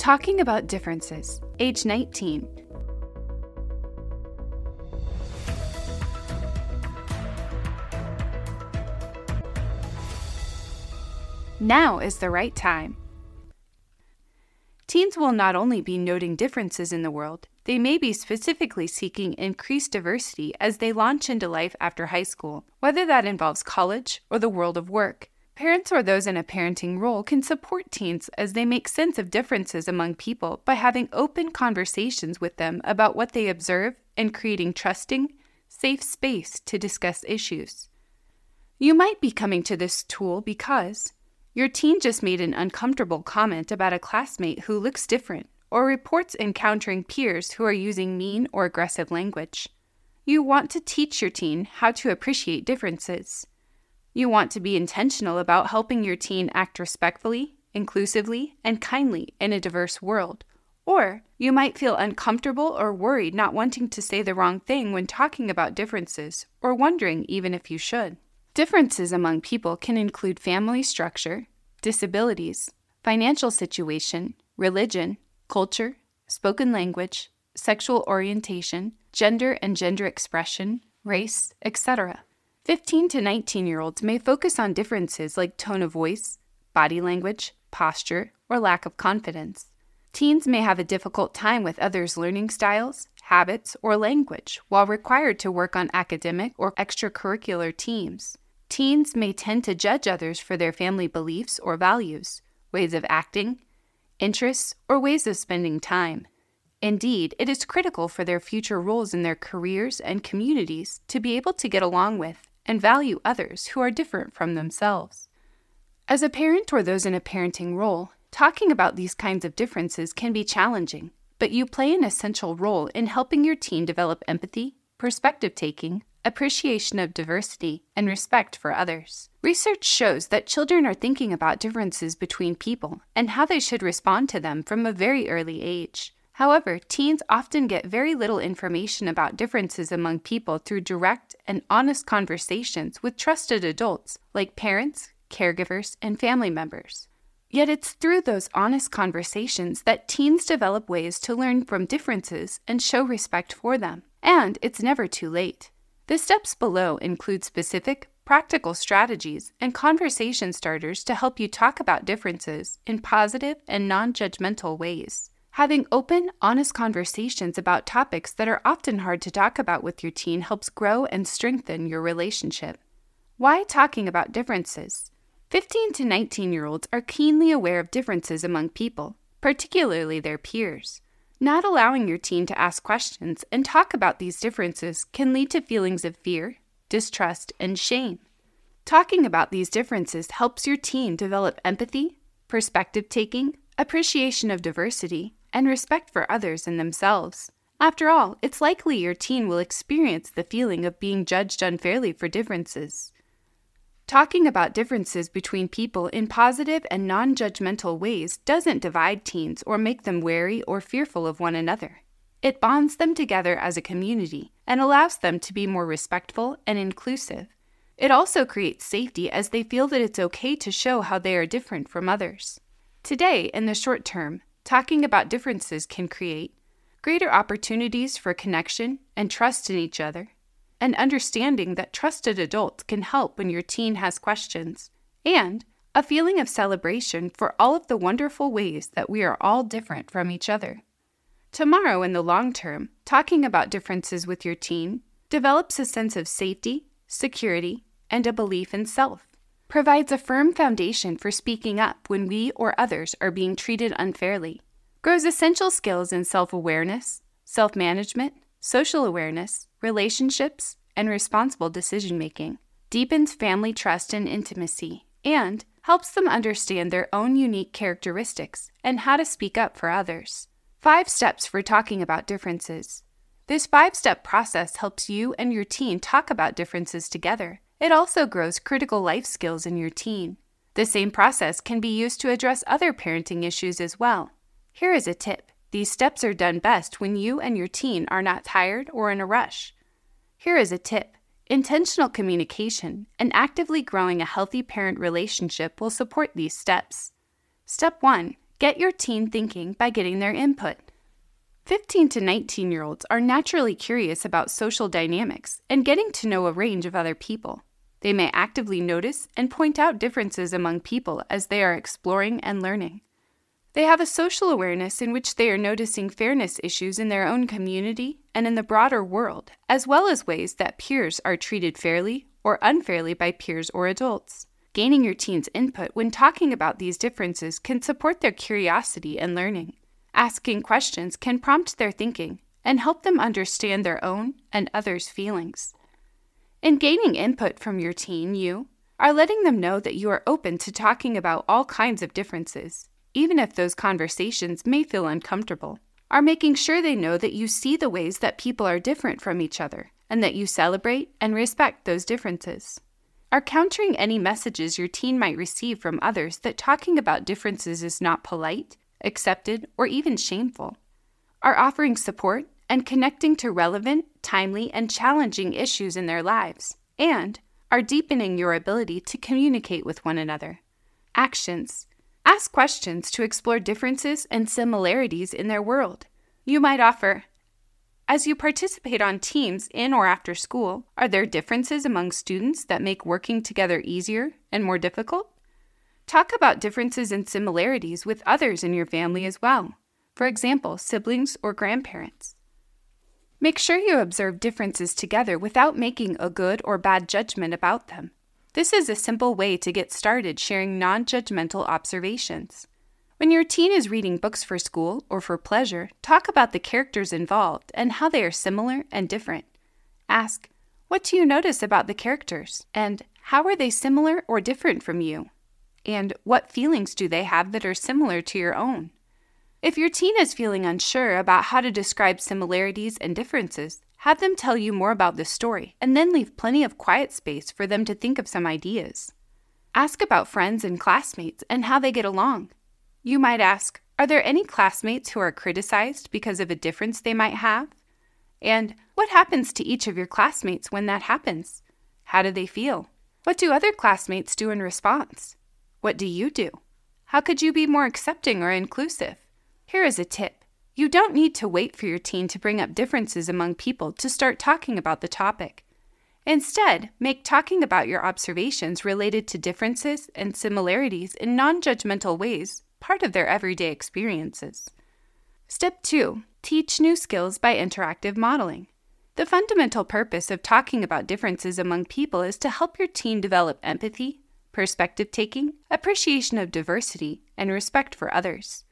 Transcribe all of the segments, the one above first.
Talking about differences, age 19. Now is the right time. Teens will not only be noting differences in the world, they may be specifically seeking increased diversity as they launch into life after high school, whether that involves college or the world of work. Parents or those in a parenting role can support teens as they make sense of differences among people by having open conversations with them about what they observe and creating trusting, safe space to discuss issues. You might be coming to this tool because your teen just made an uncomfortable comment about a classmate who looks different, or reports encountering peers who are using mean or aggressive language. You want to teach your teen how to appreciate differences. You want to be intentional about helping your teen act respectfully, inclusively, and kindly in a diverse world. Or you might feel uncomfortable or worried not wanting to say the wrong thing when talking about differences, or wondering even if you should. Differences among people can include family structure, disabilities, financial situation, religion, culture, spoken language, sexual orientation, gender and gender expression, race, etc. 15 to 19 year olds may focus on differences like tone of voice, body language, posture, or lack of confidence. Teens may have a difficult time with others' learning styles, habits, or language while required to work on academic or extracurricular teams. Teens may tend to judge others for their family beliefs or values, ways of acting, interests, or ways of spending time. Indeed, it is critical for their future roles in their careers and communities to be able to get along with and value others who are different from themselves. As a parent or those in a parenting role, talking about these kinds of differences can be challenging, but you play an essential role in helping your teen develop empathy, perspective taking, appreciation of diversity, and respect for others. Research shows that children are thinking about differences between people and how they should respond to them from a very early age. However, teens often get very little information about differences among people through direct and honest conversations with trusted adults like parents, caregivers, and family members. Yet it's through those honest conversations that teens develop ways to learn from differences and show respect for them. And it's never too late. The steps below include specific, practical strategies and conversation starters to help you talk about differences in positive and non judgmental ways. Having open, honest conversations about topics that are often hard to talk about with your teen helps grow and strengthen your relationship. Why talking about differences? 15 to 19 year olds are keenly aware of differences among people, particularly their peers. Not allowing your teen to ask questions and talk about these differences can lead to feelings of fear, distrust, and shame. Talking about these differences helps your teen develop empathy, perspective taking, appreciation of diversity, and respect for others and themselves. After all, it's likely your teen will experience the feeling of being judged unfairly for differences. Talking about differences between people in positive and non judgmental ways doesn't divide teens or make them wary or fearful of one another. It bonds them together as a community and allows them to be more respectful and inclusive. It also creates safety as they feel that it's okay to show how they are different from others. Today, in the short term, talking about differences can create greater opportunities for connection and trust in each other and understanding that trusted adults can help when your teen has questions, and a feeling of celebration for all of the wonderful ways that we are all different from each other. Tomorrow, in the long term, talking about differences with your teen develops a sense of safety, security, and a belief in self, provides a firm foundation for speaking up when we or others are being treated unfairly, grows essential skills in self awareness, self management, social awareness, relationships, and responsible decision making, deepens family trust and intimacy, and helps them understand their own unique characteristics and how to speak up for others. Five steps for talking about differences. This five step process helps you and your teen talk about differences together. It also grows critical life skills in your teen. The same process can be used to address other parenting issues as well. Here is a tip these steps are done best when you and your teen are not tired or in a rush. Here is a tip intentional communication and actively growing a healthy parent relationship will support these steps. Step 1 Get your teen thinking by getting their input. 15 to 19 year olds are naturally curious about social dynamics and getting to know a range of other people. They may actively notice and point out differences among people as they are exploring and learning. They have a social awareness in which they are noticing fairness issues in their own community and in the broader world, as well as ways that peers are treated fairly or unfairly by peers or adults. Gaining your teen's input when talking about these differences can support their curiosity and learning. Asking questions can prompt their thinking and help them understand their own and others' feelings. In gaining input from your teen, you are letting them know that you are open to talking about all kinds of differences, even if those conversations may feel uncomfortable. Are making sure they know that you see the ways that people are different from each other and that you celebrate and respect those differences. Are countering any messages your teen might receive from others that talking about differences is not polite accepted, or even shameful, are offering support and connecting to relevant, timely, and challenging issues in their lives, and are deepening your ability to communicate with one another. Actions Ask questions to explore differences and similarities in their world. You might offer, as you participate on teams in or after school, are there differences among students that make working together easier and more difficult? Talk about differences and similarities with others in your family as well, for example, siblings or grandparents. Make sure you observe differences together without making a good or bad judgment about them. This is a simple way to get started sharing non judgmental observations. When your teen is reading books for school or for pleasure, talk about the characters involved and how they are similar and different. Ask, What do you notice about the characters? And how are they similar or different from you? And what feelings do they have that are similar to your own? If your teen is feeling unsure about how to describe similarities and differences, have them tell you more about the story and then leave plenty of quiet space for them to think of some ideas. Ask about friends and classmates and how they get along. You might ask, Are there any classmates who are criticized because of a difference they might have? And what happens to each of your classmates when that happens? How do they feel? What do other classmates do in response? What do you do? How could you be more accepting or inclusive? Here is a tip you don't need to wait for your teen to bring up differences among people to start talking about the topic. Instead, make talking about your observations related to differences and similarities in non judgmental ways part of their everyday experiences. Step 2 Teach new skills by interactive modeling. The fundamental purpose of talking about differences among people is to help your teen develop empathy, perspective taking, appreciation of diversity, and respect for others.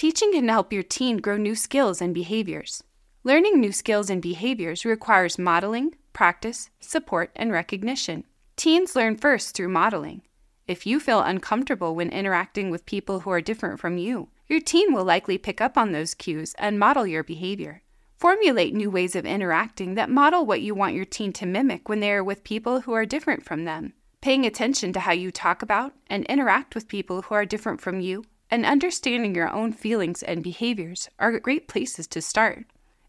Teaching can help your teen grow new skills and behaviors. Learning new skills and behaviors requires modeling, practice, support, and recognition. Teens learn first through modeling. If you feel uncomfortable when interacting with people who are different from you, your teen will likely pick up on those cues and model your behavior. Formulate new ways of interacting that model what you want your teen to mimic when they are with people who are different from them. Paying attention to how you talk about and interact with people who are different from you and understanding your own feelings and behaviors are great places to start.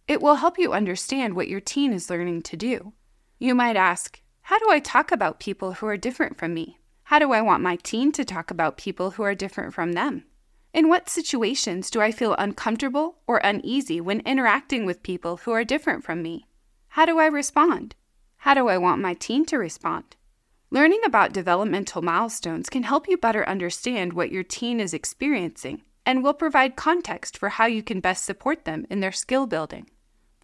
It will help you understand what your teen is learning to do. You might ask, How do I talk about people who are different from me? How do I want my teen to talk about people who are different from them? In what situations do I feel uncomfortable or uneasy when interacting with people who are different from me? How do I respond? How do I want my teen to respond? Learning about developmental milestones can help you better understand what your teen is experiencing and will provide context for how you can best support them in their skill building.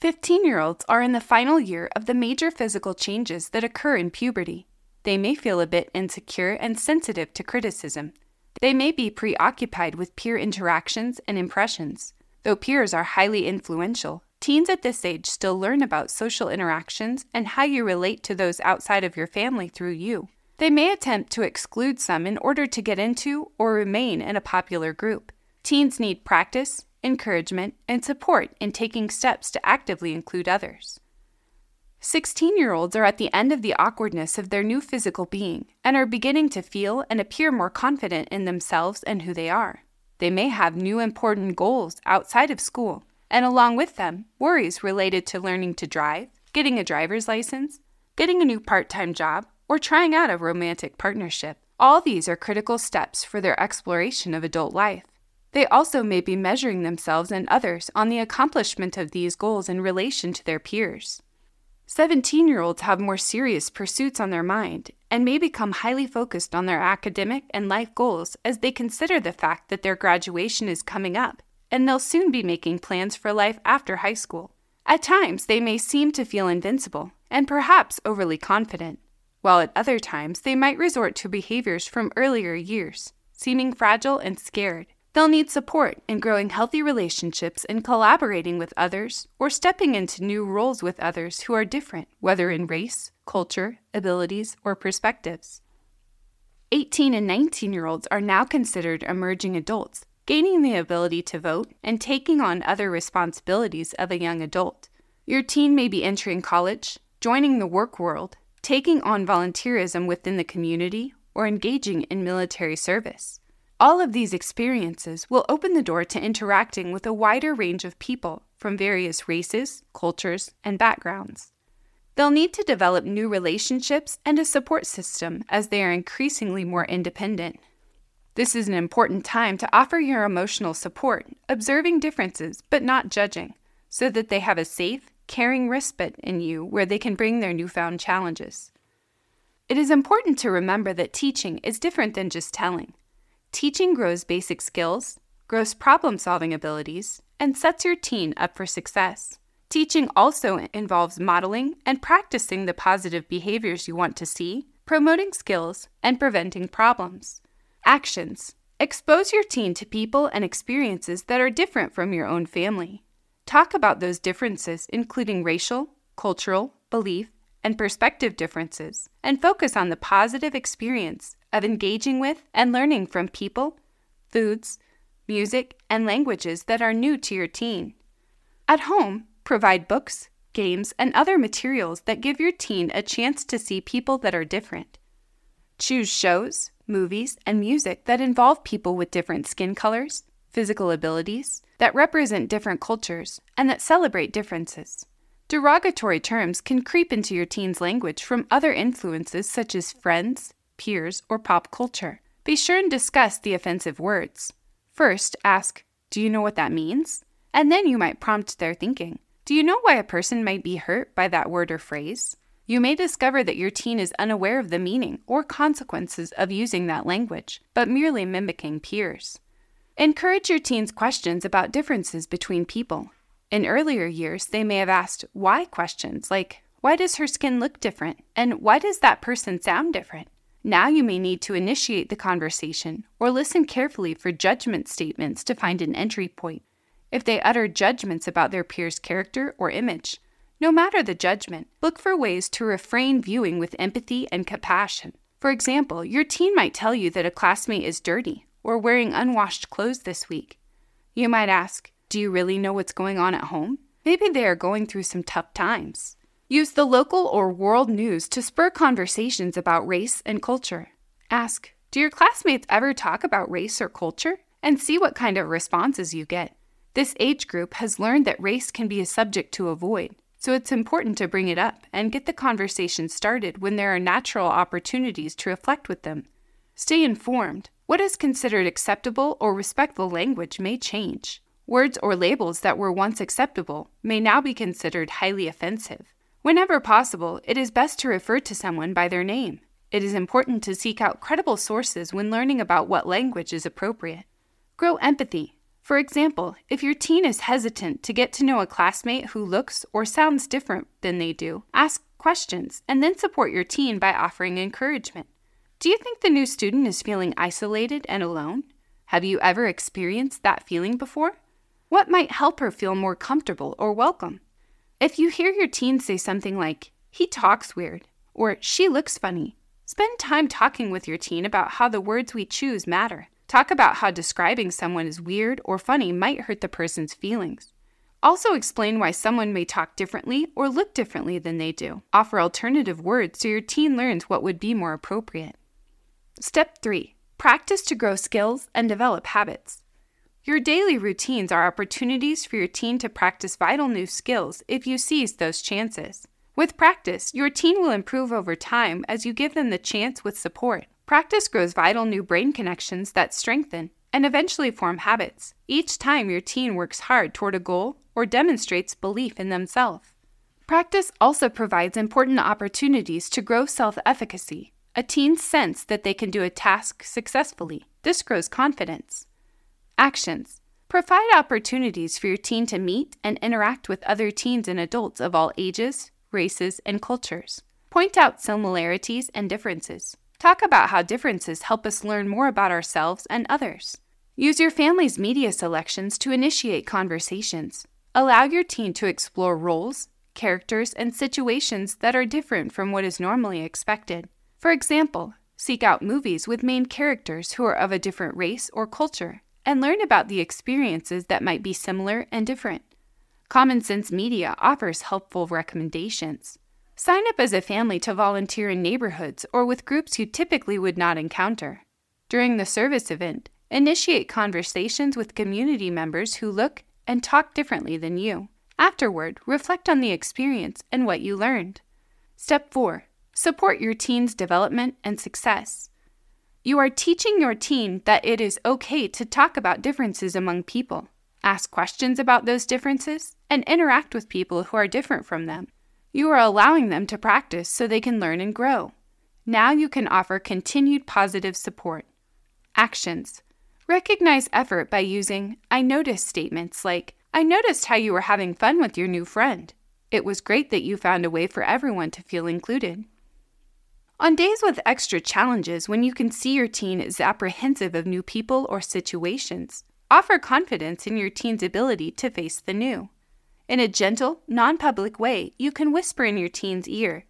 15 year olds are in the final year of the major physical changes that occur in puberty. They may feel a bit insecure and sensitive to criticism. They may be preoccupied with peer interactions and impressions. Though peers are highly influential, Teens at this age still learn about social interactions and how you relate to those outside of your family through you. They may attempt to exclude some in order to get into or remain in a popular group. Teens need practice, encouragement, and support in taking steps to actively include others. 16 year olds are at the end of the awkwardness of their new physical being and are beginning to feel and appear more confident in themselves and who they are. They may have new important goals outside of school and along with them, worries related to learning to drive, getting a driver's license, getting a new part time job, or trying out a romantic partnership. All these are critical steps for their exploration of adult life. They also may be measuring themselves and others on the accomplishment of these goals in relation to their peers. 17 year olds have more serious pursuits on their mind and may become highly focused on their academic and life goals as they consider the fact that their graduation is coming up and they'll soon be making plans for life after high school. At times, they may seem to feel invincible and perhaps overly confident, while at other times they might resort to behaviors from earlier years, seeming fragile and scared. They'll need support in growing healthy relationships and collaborating with others or stepping into new roles with others who are different, whether in race, culture, abilities, or perspectives. 18 and 19 year olds are now considered emerging adults, gaining the ability to vote and taking on other responsibilities of a young adult. Your teen may be entering college, joining the work world, taking on volunteerism within the community, or engaging in military service. All of these experiences will open the door to interacting with a wider range of people from various races, cultures, and backgrounds. They'll need to develop new relationships and a support system as they are increasingly more independent. This is an important time to offer your emotional support, observing differences but not judging, so that they have a safe, caring respite in you where they can bring their newfound challenges. It is important to remember that teaching is different than just telling. Teaching grows basic skills, grows problem solving abilities, and sets your teen up for success. Teaching also involves modeling and practicing the positive behaviors you want to see, promoting skills, and preventing problems. Actions Expose your teen to people and experiences that are different from your own family. Talk about those differences, including racial, cultural, belief, and perspective differences, and focus on the positive experience of engaging with and learning from people, foods, music, and languages that are new to your teen. At home, provide books, games, and other materials that give your teen a chance to see people that are different. Choose shows, movies, and music that involve people with different skin colors, physical abilities, that represent different cultures, and that celebrate differences. Derogatory terms can creep into your teen's language from other influences such as friends, peers, or pop culture. Be sure and discuss the offensive words. First, ask, Do you know what that means? And then you might prompt their thinking. Do you know why a person might be hurt by that word or phrase? You may discover that your teen is unaware of the meaning or consequences of using that language, but merely mimicking peers. Encourage your teen's questions about differences between people. In earlier years, they may have asked why questions like, Why does her skin look different? And why does that person sound different? Now you may need to initiate the conversation or listen carefully for judgment statements to find an entry point. If they utter judgments about their peer's character or image, no matter the judgment, look for ways to refrain viewing with empathy and compassion. For example, your teen might tell you that a classmate is dirty or wearing unwashed clothes this week. You might ask, do you really know what's going on at home? Maybe they are going through some tough times. Use the local or world news to spur conversations about race and culture. Ask, Do your classmates ever talk about race or culture? And see what kind of responses you get. This age group has learned that race can be a subject to avoid, so it's important to bring it up and get the conversation started when there are natural opportunities to reflect with them. Stay informed. What is considered acceptable or respectful language may change. Words or labels that were once acceptable may now be considered highly offensive. Whenever possible, it is best to refer to someone by their name. It is important to seek out credible sources when learning about what language is appropriate. Grow empathy. For example, if your teen is hesitant to get to know a classmate who looks or sounds different than they do, ask questions and then support your teen by offering encouragement. Do you think the new student is feeling isolated and alone? Have you ever experienced that feeling before? What might help her feel more comfortable or welcome? If you hear your teen say something like, he talks weird, or she looks funny, spend time talking with your teen about how the words we choose matter. Talk about how describing someone as weird or funny might hurt the person's feelings. Also, explain why someone may talk differently or look differently than they do. Offer alternative words so your teen learns what would be more appropriate. Step 3 Practice to grow skills and develop habits. Your daily routines are opportunities for your teen to practice vital new skills if you seize those chances. With practice, your teen will improve over time as you give them the chance with support. Practice grows vital new brain connections that strengthen and eventually form habits each time your teen works hard toward a goal or demonstrates belief in themselves. Practice also provides important opportunities to grow self efficacy. A teen's sense that they can do a task successfully. This grows confidence. Actions Provide opportunities for your teen to meet and interact with other teens and adults of all ages, races, and cultures. Point out similarities and differences. Talk about how differences help us learn more about ourselves and others. Use your family's media selections to initiate conversations. Allow your teen to explore roles, characters, and situations that are different from what is normally expected. For example, seek out movies with main characters who are of a different race or culture and learn about the experiences that might be similar and different. Common Sense Media offers helpful recommendations. Sign up as a family to volunteer in neighborhoods or with groups you typically would not encounter. During the service event, initiate conversations with community members who look and talk differently than you. Afterward, reflect on the experience and what you learned. Step 4 Support your teen's development and success. You are teaching your teen that it is okay to talk about differences among people, ask questions about those differences, and interact with people who are different from them. You are allowing them to practice so they can learn and grow. Now you can offer continued positive support. Actions Recognize effort by using I noticed statements like, I noticed how you were having fun with your new friend. It was great that you found a way for everyone to feel included. On days with extra challenges, when you can see your teen is apprehensive of new people or situations, offer confidence in your teen's ability to face the new. In a gentle, non public way, you can whisper in your teen's ear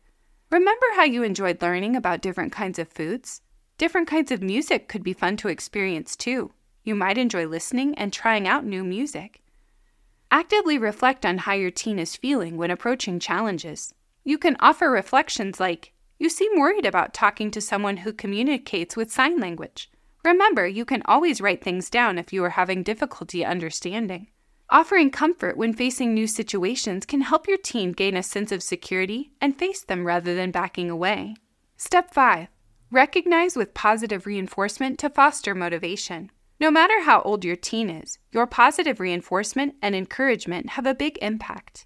Remember how you enjoyed learning about different kinds of foods? Different kinds of music could be fun to experience too. You might enjoy listening and trying out new music. Actively reflect on how your teen is feeling when approaching challenges. You can offer reflections like, you seem worried about talking to someone who communicates with sign language. Remember, you can always write things down if you are having difficulty understanding. Offering comfort when facing new situations can help your teen gain a sense of security and face them rather than backing away. Step 5 Recognize with positive reinforcement to foster motivation. No matter how old your teen is, your positive reinforcement and encouragement have a big impact.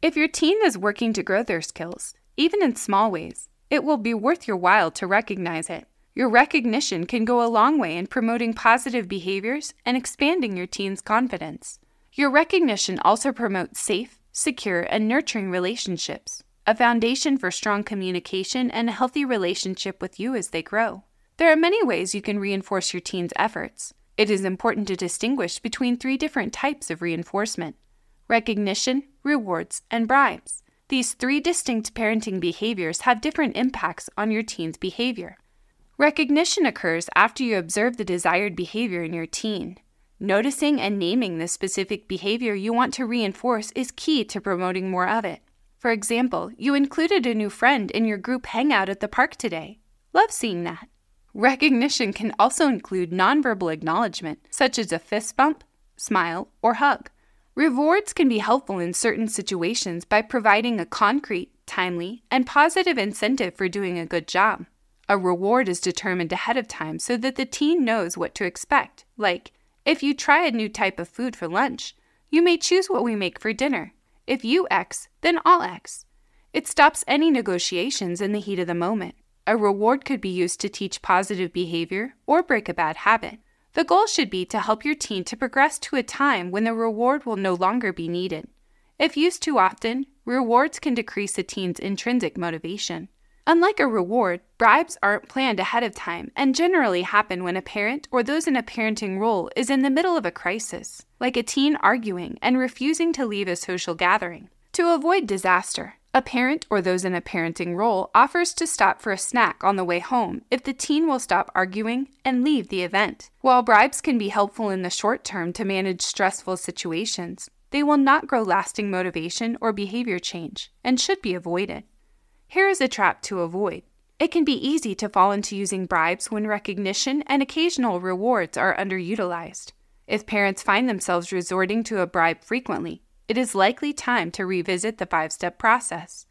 If your teen is working to grow their skills, even in small ways, it will be worth your while to recognize it. Your recognition can go a long way in promoting positive behaviors and expanding your teen's confidence. Your recognition also promotes safe, secure, and nurturing relationships, a foundation for strong communication and a healthy relationship with you as they grow. There are many ways you can reinforce your teen's efforts. It is important to distinguish between three different types of reinforcement recognition, rewards, and bribes. These three distinct parenting behaviors have different impacts on your teen's behavior. Recognition occurs after you observe the desired behavior in your teen. Noticing and naming the specific behavior you want to reinforce is key to promoting more of it. For example, you included a new friend in your group hangout at the park today. Love seeing that. Recognition can also include nonverbal acknowledgement, such as a fist bump, smile, or hug. Rewards can be helpful in certain situations by providing a concrete, timely, and positive incentive for doing a good job. A reward is determined ahead of time so that the teen knows what to expect, like, if you try a new type of food for lunch, you may choose what we make for dinner. If you X, then I'll X. It stops any negotiations in the heat of the moment. A reward could be used to teach positive behavior or break a bad habit. The goal should be to help your teen to progress to a time when the reward will no longer be needed. If used too often, rewards can decrease a teen's intrinsic motivation. Unlike a reward, bribes aren't planned ahead of time and generally happen when a parent or those in a parenting role is in the middle of a crisis, like a teen arguing and refusing to leave a social gathering. To avoid disaster, a parent or those in a parenting role offers to stop for a snack on the way home if the teen will stop arguing and leave the event. While bribes can be helpful in the short term to manage stressful situations, they will not grow lasting motivation or behavior change and should be avoided. Here is a trap to avoid. It can be easy to fall into using bribes when recognition and occasional rewards are underutilized. If parents find themselves resorting to a bribe frequently, it is likely time to revisit the five step process.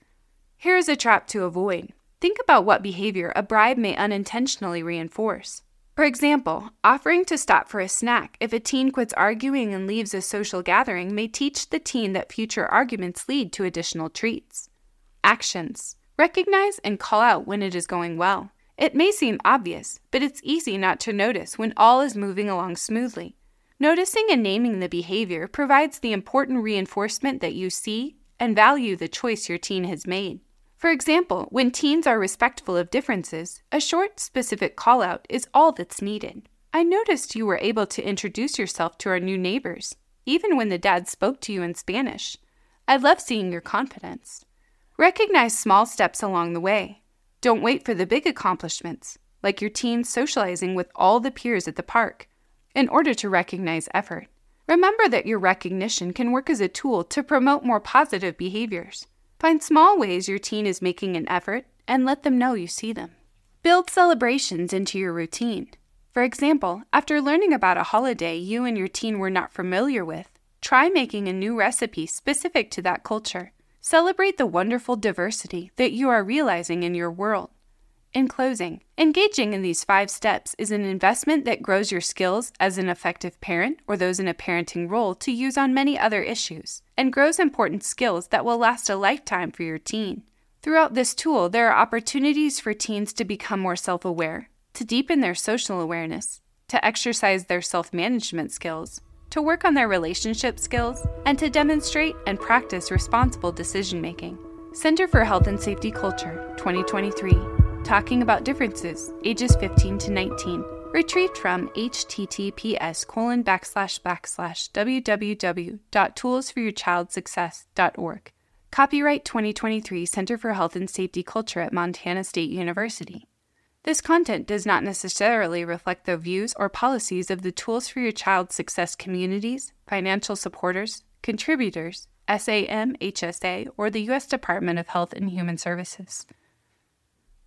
Here is a trap to avoid. Think about what behavior a bribe may unintentionally reinforce. For example, offering to stop for a snack if a teen quits arguing and leaves a social gathering may teach the teen that future arguments lead to additional treats. Actions Recognize and call out when it is going well. It may seem obvious, but it's easy not to notice when all is moving along smoothly. Noticing and naming the behavior provides the important reinforcement that you see and value the choice your teen has made. For example, when teens are respectful of differences, a short, specific call out is all that's needed. I noticed you were able to introduce yourself to our new neighbors, even when the dad spoke to you in Spanish. I love seeing your confidence. Recognize small steps along the way. Don't wait for the big accomplishments, like your teen socializing with all the peers at the park, in order to recognize effort. Remember that your recognition can work as a tool to promote more positive behaviors. Find small ways your teen is making an effort and let them know you see them. Build celebrations into your routine. For example, after learning about a holiday you and your teen were not familiar with, try making a new recipe specific to that culture. Celebrate the wonderful diversity that you are realizing in your world. In closing, engaging in these five steps is an investment that grows your skills as an effective parent or those in a parenting role to use on many other issues, and grows important skills that will last a lifetime for your teen. Throughout this tool, there are opportunities for teens to become more self aware, to deepen their social awareness, to exercise their self management skills, to work on their relationship skills, and to demonstrate and practice responsible decision making. Center for Health and Safety Culture 2023 talking about differences, ages 15 to 19. Retrieved from https colon backslash backslash www.toolsforyourchildsuccess.org. Copyright 2023 Center for Health and Safety Culture at Montana State University. This content does not necessarily reflect the views or policies of the Tools for Your Child Success communities, financial supporters, contributors, SAMHSA, or the U.S. Department of Health and Human Services.